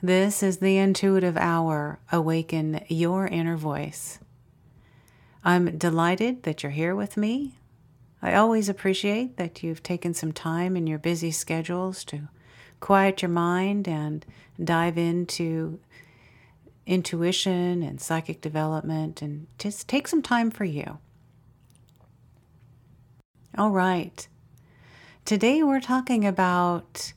This is the Intuitive Hour Awaken Your Inner Voice. I'm delighted that you're here with me. I always appreciate that you've taken some time in your busy schedules to quiet your mind and dive into intuition and psychic development and just take some time for you. All right. Today we're talking about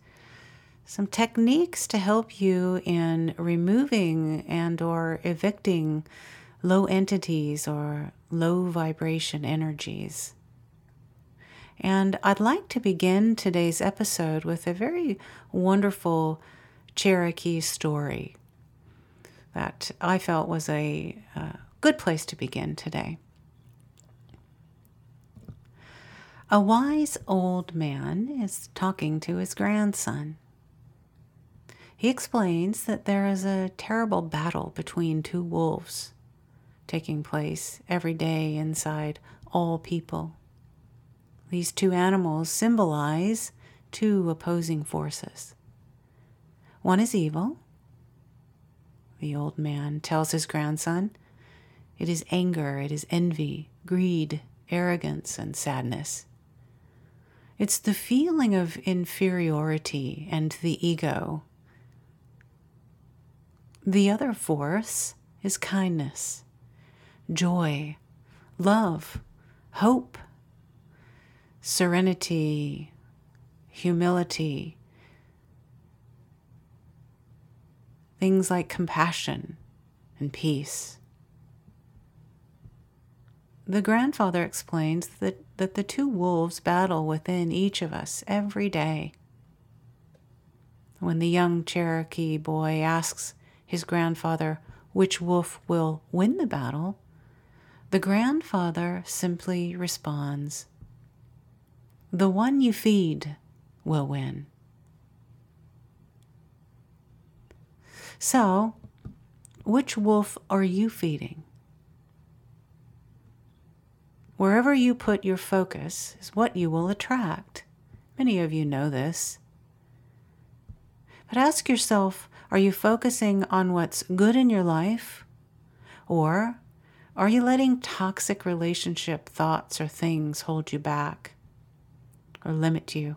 some techniques to help you in removing and or evicting low entities or low vibration energies. And I'd like to begin today's episode with a very wonderful Cherokee story that I felt was a uh, good place to begin today. A wise old man is talking to his grandson. He explains that there is a terrible battle between two wolves taking place every day inside all people. These two animals symbolize two opposing forces. One is evil. The old man tells his grandson it is anger, it is envy, greed, arrogance, and sadness. It's the feeling of inferiority and the ego. The other force is kindness, joy, love, hope, serenity, humility, things like compassion and peace. The grandfather explains that, that the two wolves battle within each of us every day. When the young Cherokee boy asks his grandfather which wolf will win the battle, the grandfather simply responds, The one you feed will win. So, which wolf are you feeding? Wherever you put your focus is what you will attract. Many of you know this. But ask yourself are you focusing on what's good in your life? Or are you letting toxic relationship thoughts or things hold you back or limit you?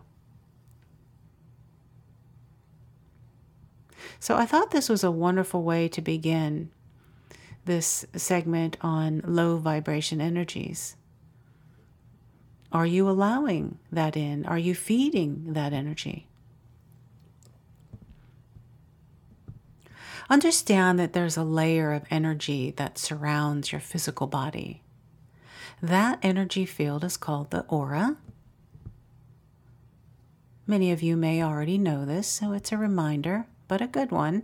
So I thought this was a wonderful way to begin this segment on low vibration energies. Are you allowing that in? Are you feeding that energy? Understand that there's a layer of energy that surrounds your physical body. That energy field is called the aura. Many of you may already know this, so it's a reminder, but a good one.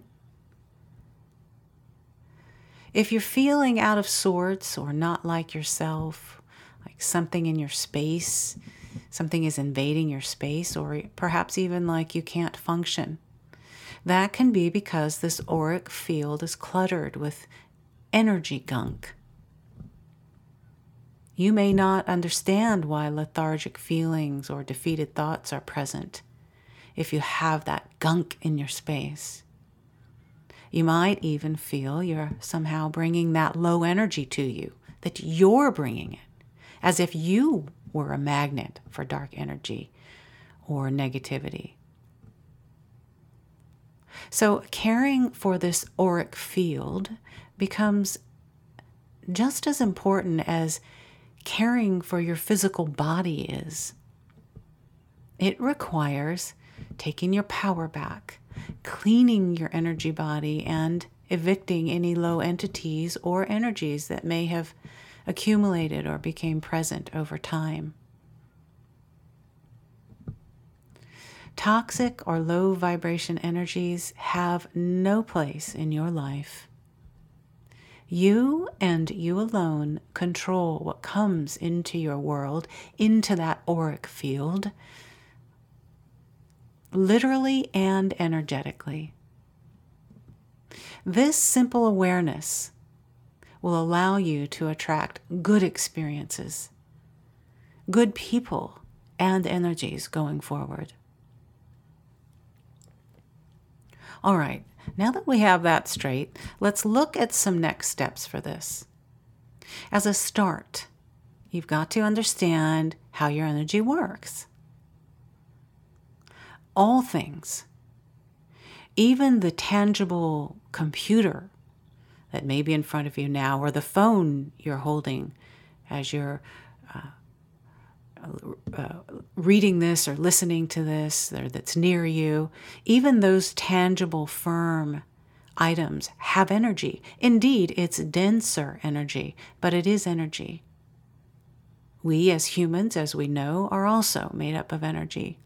If you're feeling out of sorts or not like yourself, like something in your space, something is invading your space, or perhaps even like you can't function. That can be because this auric field is cluttered with energy gunk. You may not understand why lethargic feelings or defeated thoughts are present if you have that gunk in your space. You might even feel you're somehow bringing that low energy to you, that you're bringing it as if you were a magnet for dark energy or negativity. So, caring for this auric field becomes just as important as caring for your physical body is. It requires taking your power back, cleaning your energy body, and evicting any low entities or energies that may have accumulated or became present over time. Toxic or low vibration energies have no place in your life. You and you alone control what comes into your world, into that auric field, literally and energetically. This simple awareness will allow you to attract good experiences, good people, and energies going forward. All right, now that we have that straight, let's look at some next steps for this. As a start, you've got to understand how your energy works. All things, even the tangible computer that may be in front of you now, or the phone you're holding as you're uh, reading this or listening to this or that's near you, even those tangible, firm items have energy. Indeed, it's denser energy, but it is energy. We, as humans, as we know, are also made up of energy.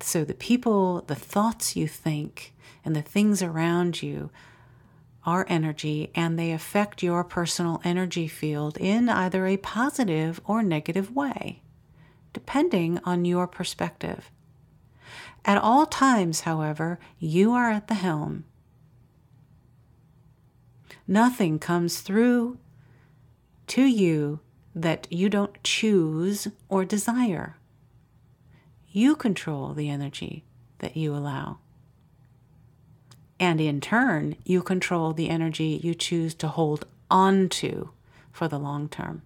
So the people, the thoughts you think, and the things around you are energy and they affect your personal energy field in either a positive or negative way, depending on your perspective. At all times, however, you are at the helm. Nothing comes through to you that you don't choose or desire. You control the energy that you allow. And in turn, you control the energy you choose to hold onto for the long term.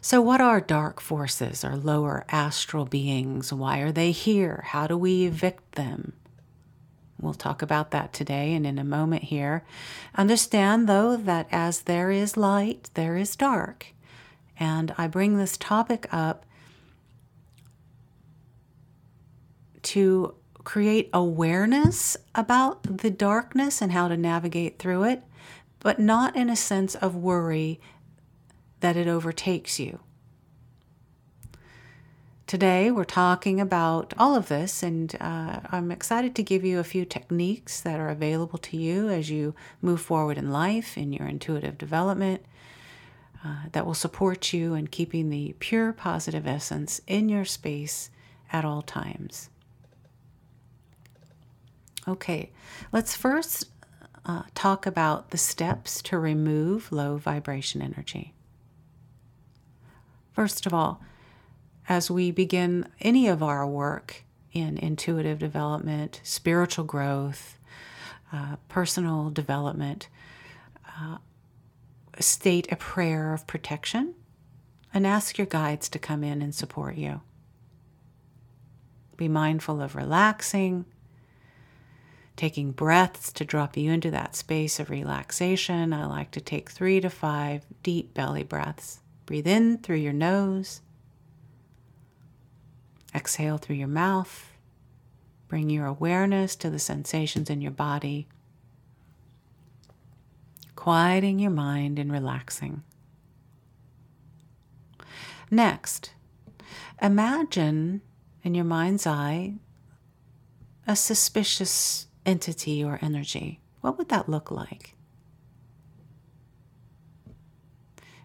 So, what are dark forces or lower astral beings? Why are they here? How do we evict them? We'll talk about that today and in a moment here. Understand, though, that as there is light, there is dark. And I bring this topic up to create awareness about the darkness and how to navigate through it, but not in a sense of worry that it overtakes you. Today, we're talking about all of this, and uh, I'm excited to give you a few techniques that are available to you as you move forward in life, in your intuitive development, uh, that will support you in keeping the pure positive essence in your space at all times. Okay, let's first uh, talk about the steps to remove low vibration energy. First of all, as we begin any of our work in intuitive development, spiritual growth, uh, personal development, uh, state a prayer of protection and ask your guides to come in and support you. Be mindful of relaxing taking breaths to drop you into that space of relaxation. I like to take three to five deep belly breaths. Breathe in through your nose, exhale through your mouth. Bring your awareness to the sensations in your body, quieting your mind and relaxing. Next, imagine in your mind's eye a suspicious entity or energy, what would that look like?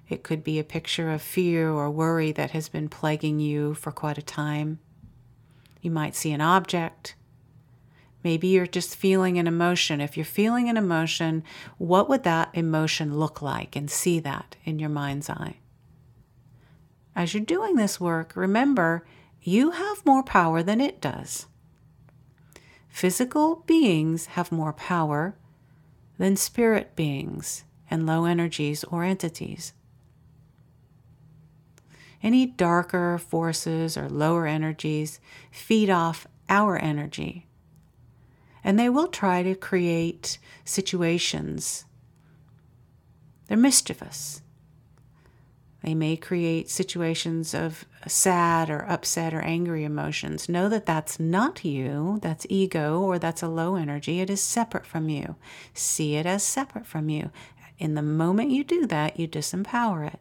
It could be a picture of fear or worry that has been plaguing you for quite a time. You might see an object. Maybe you're just feeling an emotion. If you're feeling an emotion, what would that emotion look like? And see that in your mind's eye. As you're doing this work, remember you have more power than it does. Physical beings have more power than spirit beings and low energies or entities. Any darker forces or lower energies feed off our energy, and they will try to create situations. They're mischievous. They may create situations of sad or upset or angry emotions. Know that that's not you, that's ego, or that's a low energy. It is separate from you. See it as separate from you. In the moment you do that, you disempower it.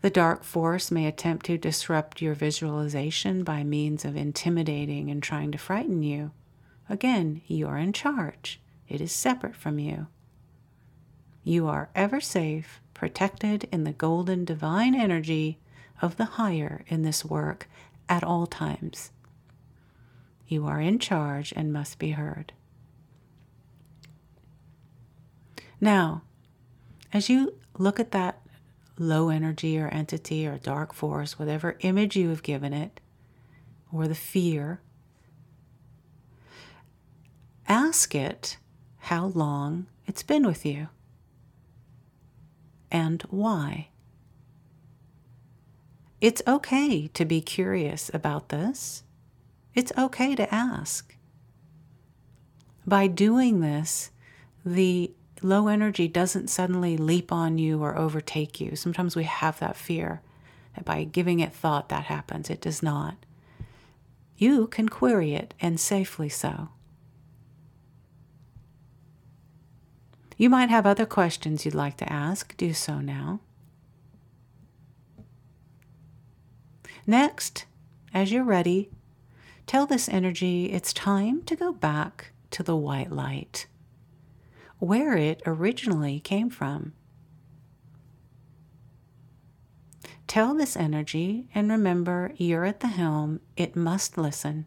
The dark force may attempt to disrupt your visualization by means of intimidating and trying to frighten you. Again, you are in charge. It is separate from you. You are ever safe, protected in the golden divine energy of the higher in this work at all times. You are in charge and must be heard. Now, as you look at that low energy or entity or dark force, whatever image you have given it, or the fear, ask it how long it's been with you and why. It's okay to be curious about this. It's okay to ask. By doing this, the low energy doesn't suddenly leap on you or overtake you. Sometimes we have that fear that by giving it thought that happens. It does not. You can query it and safely so. You might have other questions you'd like to ask. Do so now. Next, as you're ready, tell this energy it's time to go back to the white light, where it originally came from. Tell this energy and remember you're at the helm, it must listen.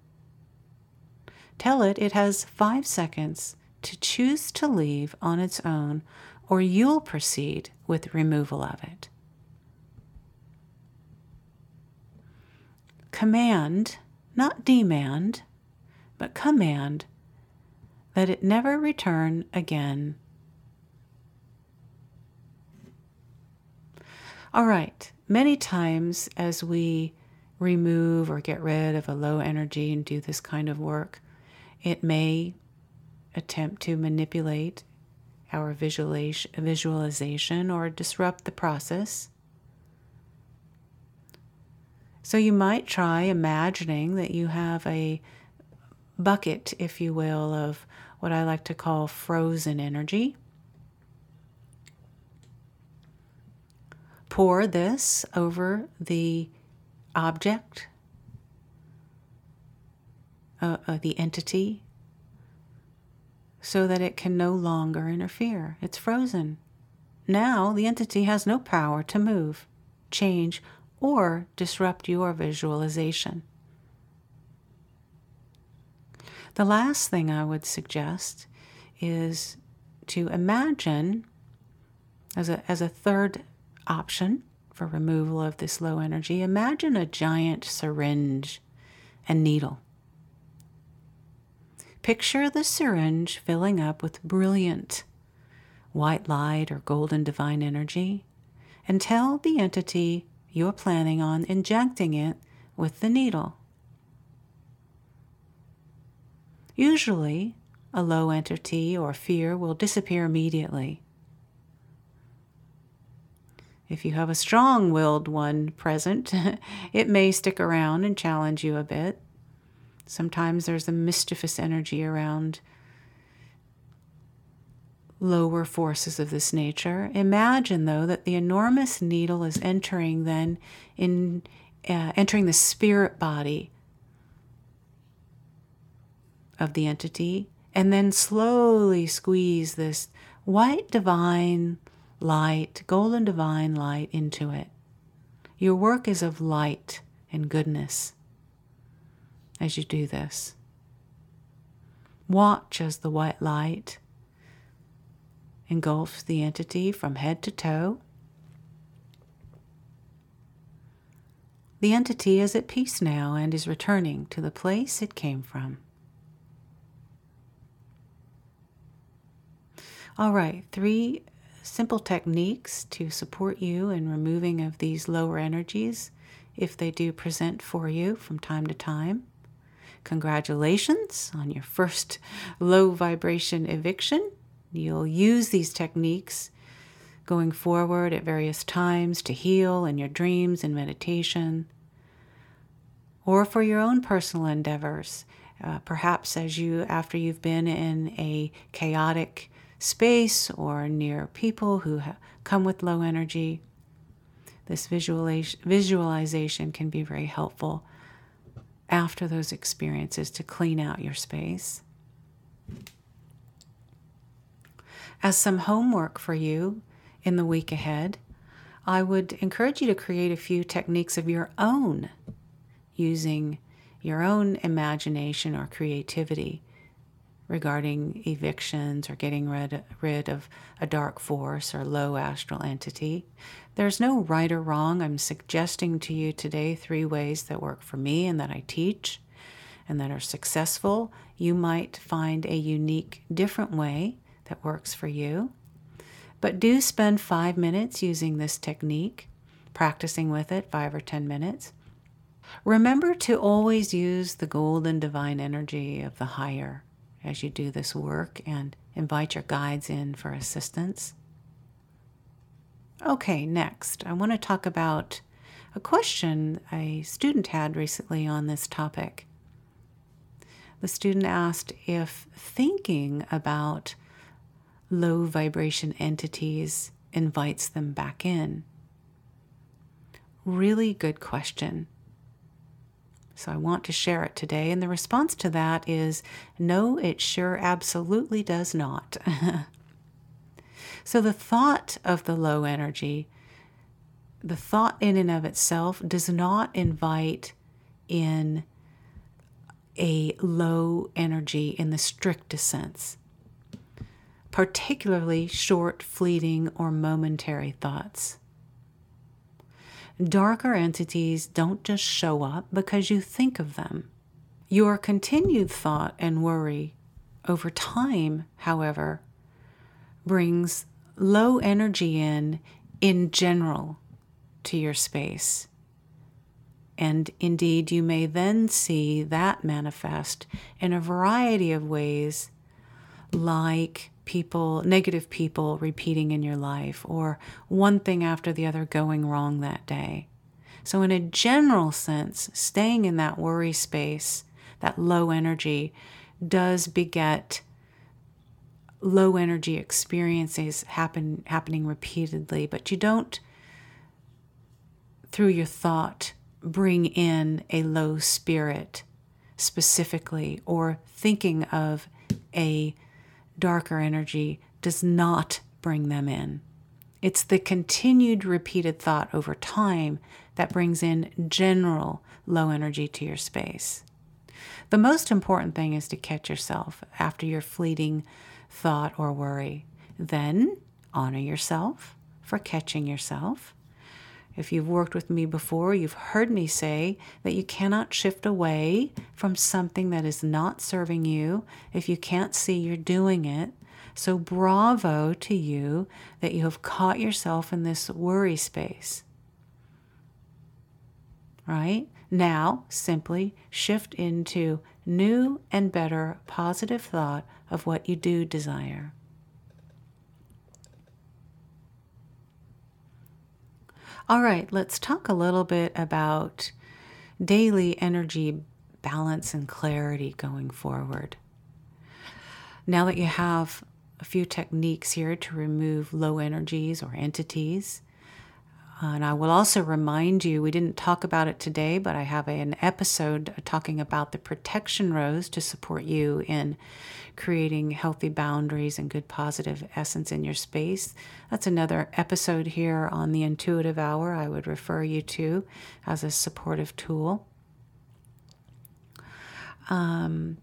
Tell it it has five seconds to choose to leave on its own, or you'll proceed with removal of it. command, not demand, but command that it never return again. All right, many times as we remove or get rid of a low energy and do this kind of work, it may attempt to manipulate our visualization or disrupt the process. So you might try imagining that you have a bucket, if you will, of what I like to call frozen energy. Pour this over the object, uh, uh, the entity, so that it can no longer interfere. It's frozen. Now the entity has no power to move, change, or disrupt your visualization. The last thing I would suggest is to imagine, as a, as a third option for removal of this low energy, imagine a giant syringe and needle. Picture the syringe filling up with brilliant white light or golden divine energy, and tell the entity you're planning on injecting it with the needle. Usually, a low entity or fear will disappear immediately. If you have a strong willed one present, it may stick around and challenge you a bit. Sometimes there's a mischievous energy around lower forces of this nature. Imagine, though, that the enormous needle is entering then in uh, entering the spirit body of the entity, and then slowly squeeze this white divine light, golden divine light into it. Your work is of light and goodness as you do this. Watch as the white light engulfs the entity from head to toe. The entity is at peace now and is returning to the place it came from. All right, three simple techniques to support you in removing of these lower energies if they do present for you from time to time. Congratulations on your first low vibration eviction. You'll use these techniques going forward at various times to heal in your dreams and meditation, or for your own personal endeavors. Uh, perhaps as you, after you've been in a chaotic space or near people who come with low energy, this visualization can be very helpful after those experiences to clean out your space. As some homework for you in the week ahead, I would encourage you to create a few techniques of your own using your own imagination or creativity regarding evictions or getting rid, rid of a dark force or low astral entity. There's no right or wrong. I'm suggesting to you today three ways that work for me and that I teach and that are successful. You might find a unique, different way that works for you. But do spend five minutes using this technique, practicing with it, five or 10 minutes. Remember to always use the golden divine energy of the higher as you do this work and invite your guides in for assistance. Okay, next, I want to talk about a question a student had recently on this topic. The student asked if thinking about low vibration entities invites them back in. Really good question. So I want to share it today. And the response to that is no, it sure absolutely does not. so the thought of the low energy, the thought in and of itself, does not invite in a low energy in the strictest sense, particularly short, fleeting, or momentary thoughts. Darker entities don't just show up because you think of them. Your continued thought and worry over time, however, brings low energy in in general to your space. And indeed, you may then see that manifest in a variety of ways, like people, negative people repeating in your life, or one thing after the other going wrong that day. So, in a general sense, staying in that worry space, that low energy, does beget low energy experiences happen happening repeatedly, but you don't through your thought bring in a low spirit specifically or thinking of a darker energy does not bring them in. It's the continued repeated thought over time that brings in general low energy to your space. The most important thing is to catch yourself after your fleeting thought or worry. Then honor yourself for catching yourself. If you've worked with me before, you've heard me say that you cannot shift away from something that is not serving you if you can't see you're doing it. So, bravo to you that you have caught yourself in this worry space. Right? Now, simply shift into new and better positive thought of what you do desire. All right, let's talk a little bit about daily energy balance and clarity going forward. Now that you have a few techniques here to remove low energies or entities, and I will also remind you, we didn't talk about it today, but I have an episode talking about the protection rose to support you in creating healthy boundaries and good positive essence in your space. That's another episode here on the Intuitive Hour I would refer you to as a supportive tool. Um,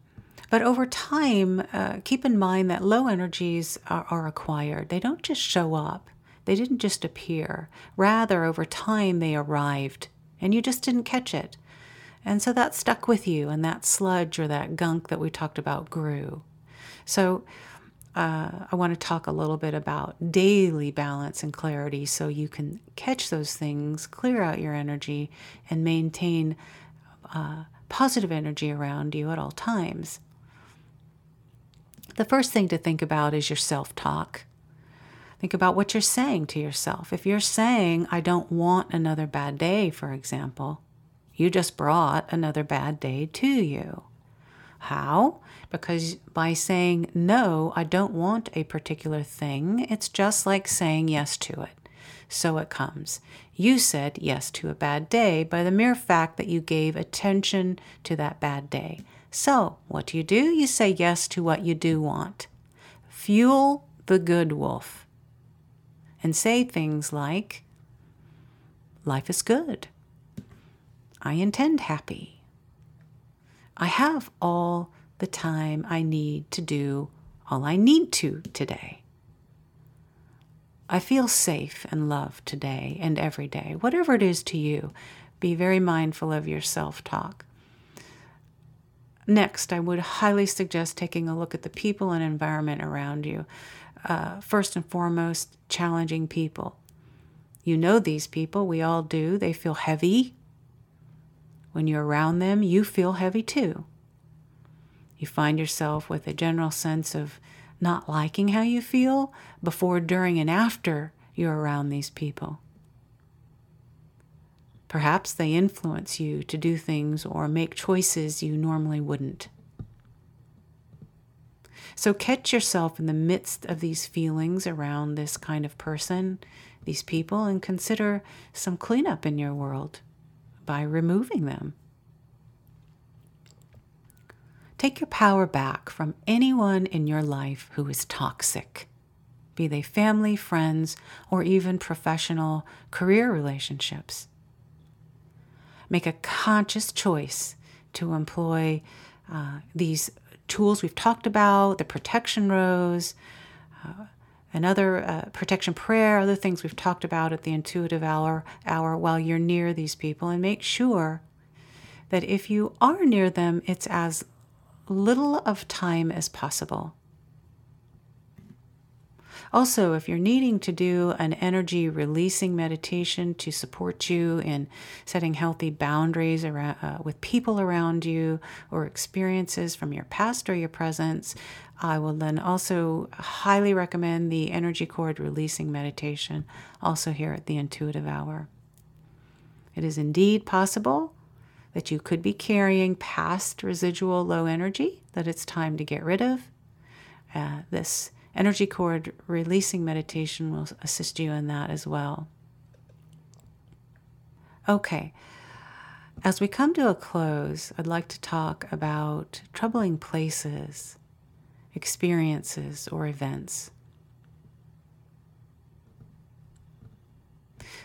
but over time, uh, keep in mind that low energies are, are acquired, they don't just show up. They didn't just appear. Rather, over time, they arrived, and you just didn't catch it. And so that stuck with you, and that sludge or that gunk that we talked about grew. So, uh, I want to talk a little bit about daily balance and clarity so you can catch those things, clear out your energy, and maintain uh, positive energy around you at all times. The first thing to think about is your self talk. Think about what you're saying to yourself. If you're saying, I don't want another bad day, for example, you just brought another bad day to you. How? Because by saying, no, I don't want a particular thing, it's just like saying yes to it. So it comes. You said yes to a bad day by the mere fact that you gave attention to that bad day. So, what do you do? You say yes to what you do want. Fuel the good wolf. And say things like, Life is good. I intend happy. I have all the time I need to do all I need to today. I feel safe and loved today and every day. Whatever it is to you, be very mindful of your self talk. Next, I would highly suggest taking a look at the people and environment around you. Uh, first and foremost, challenging people. You know these people, we all do. They feel heavy. When you're around them, you feel heavy too. You find yourself with a general sense of not liking how you feel before, during, and after you're around these people. Perhaps they influence you to do things or make choices you normally wouldn't. So catch yourself in the midst of these feelings around this kind of person, these people, and consider some cleanup in your world by removing them. Take your power back from anyone in your life who is toxic, be they family, friends, or even professional career relationships. Make a conscious choice to employ uh, these tools we've talked about, the protection rose, uh, another uh, protection prayer, other things we've talked about at the intuitive hour, hour while you're near these people, and make sure that if you are near them, it's as little of time as possible. Also, if you're needing to do an energy releasing meditation to support you in setting healthy boundaries around, uh, with people around you or experiences from your past or your presence, I will then also highly recommend the energy cord releasing meditation, also here at the Intuitive Hour. It is indeed possible that you could be carrying past residual low energy that it's time to get rid of. Uh, this energy cord releasing meditation will assist you in that as well. Okay, as we come to a close, I'd like to talk about troubling places, experiences, or events.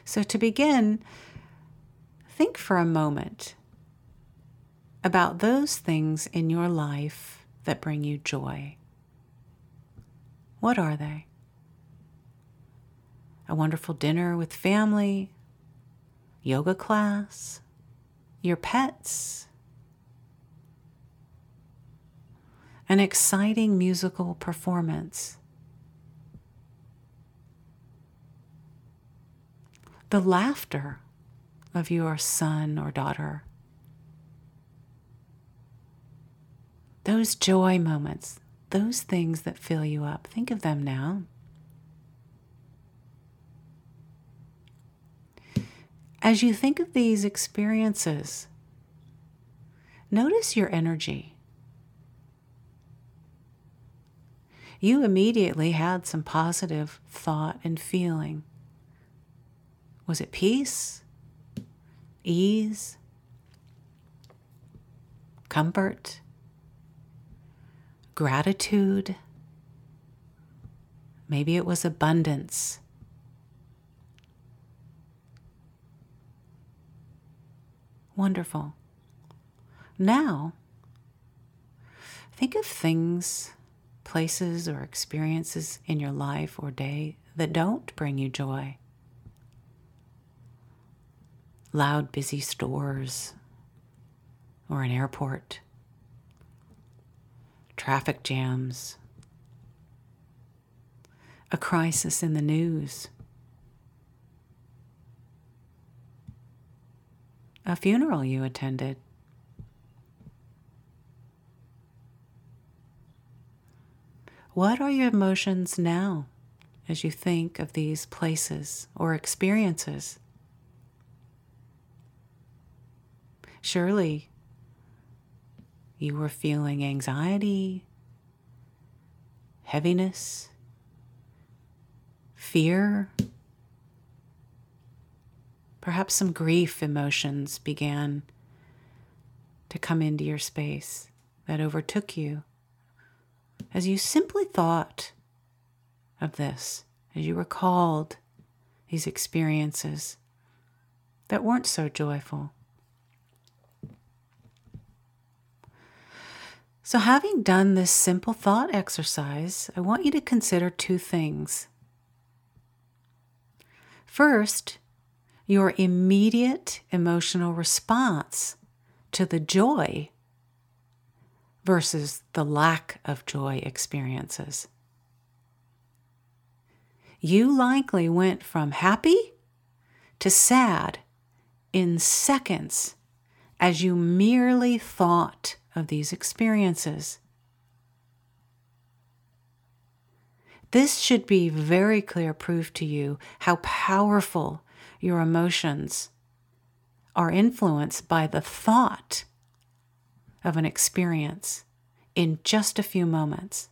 So, to begin, think for a moment about those things in your life that bring you joy. What are they? A wonderful dinner with family, yoga class, your pets, an exciting musical performance. The laughter of your son or daughter. Those joy moments, those things that fill you up, think of them now. As you think of these experiences, notice your energy. You immediately had some positive thought and feeling. Was it peace, ease, comfort? Gratitude. Maybe it was abundance. Wonderful. Now, think of things, places, or experiences in your life or day that don't bring you joy. Loud, busy stores or an airport traffic jams, a crisis in the news, a funeral you attended. What are your emotions now as you think of these places or experiences? Surely you were feeling anxiety, heaviness, fear, Perhaps some grief emotions began to come into your space that overtook you as you simply thought of this, as you recalled these experiences that weren't so joyful. So, having done this simple thought exercise, I want you to consider two things. First, your immediate emotional response to the joy versus the lack of joy experiences. You likely went from happy to sad in seconds as you merely thought of these experiences. This should be very clear proof to you how powerful your emotions are influenced by the thought of an experience in just a few moments.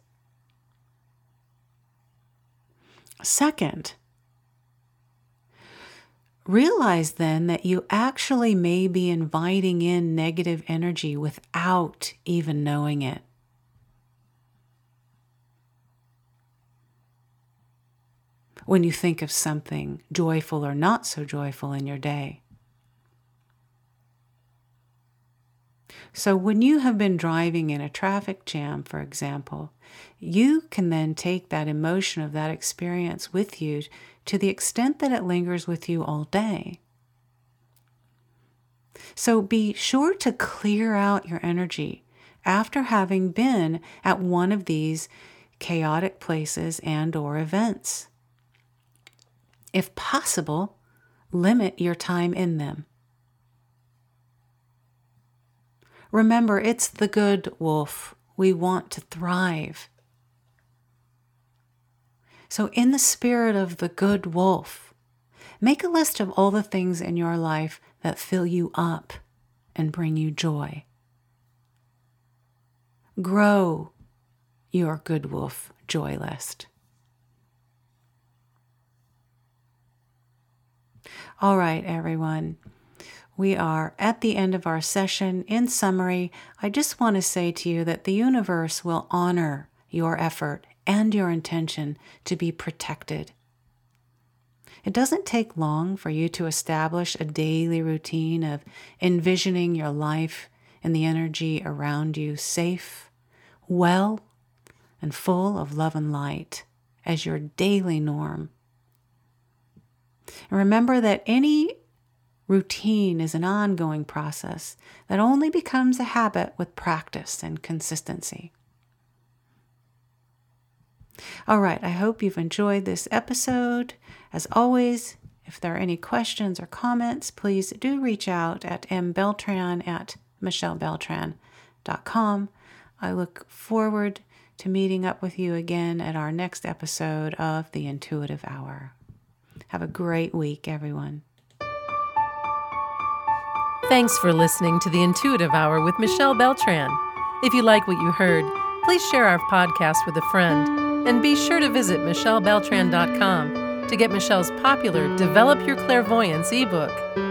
Second, realize then that you actually may be inviting in negative energy without even knowing it. When you think of something joyful or not so joyful in your day. So, when you have been driving in a traffic jam, for example, you can then take that emotion of that experience with you to the extent that it lingers with you all day. So, be sure to clear out your energy after having been at one of these chaotic places and or events. If possible, limit your time in them. Remember, it's the good wolf. We want to thrive. So, in the spirit of the good wolf, make a list of all the things in your life that fill you up and bring you joy. Grow your good wolf joy list. All right, everyone. We are at the end of our session. In summary, I just want to say to you that the universe will honor your effort and your intention to be protected. It doesn't take long for you to establish a daily routine of envisioning your life and the energy around you safe, well, and full of love and light as your daily norm. And remember that any Routine is an ongoing process that only becomes a habit with practice and consistency. All right, I hope you've enjoyed this episode. As always, if there are any questions or comments, please do reach out at mbeltran at michellebeltran.com. I look forward to meeting up with you again at our next episode of The Intuitive Hour. Have a great week, everyone. Thanks for listening to the Intuitive Hour with Michelle Beltran. If you like what you heard, please share our podcast with a friend and be sure to visit michellebeltran.com to get Michelle's popular Develop Your Clairvoyance ebook.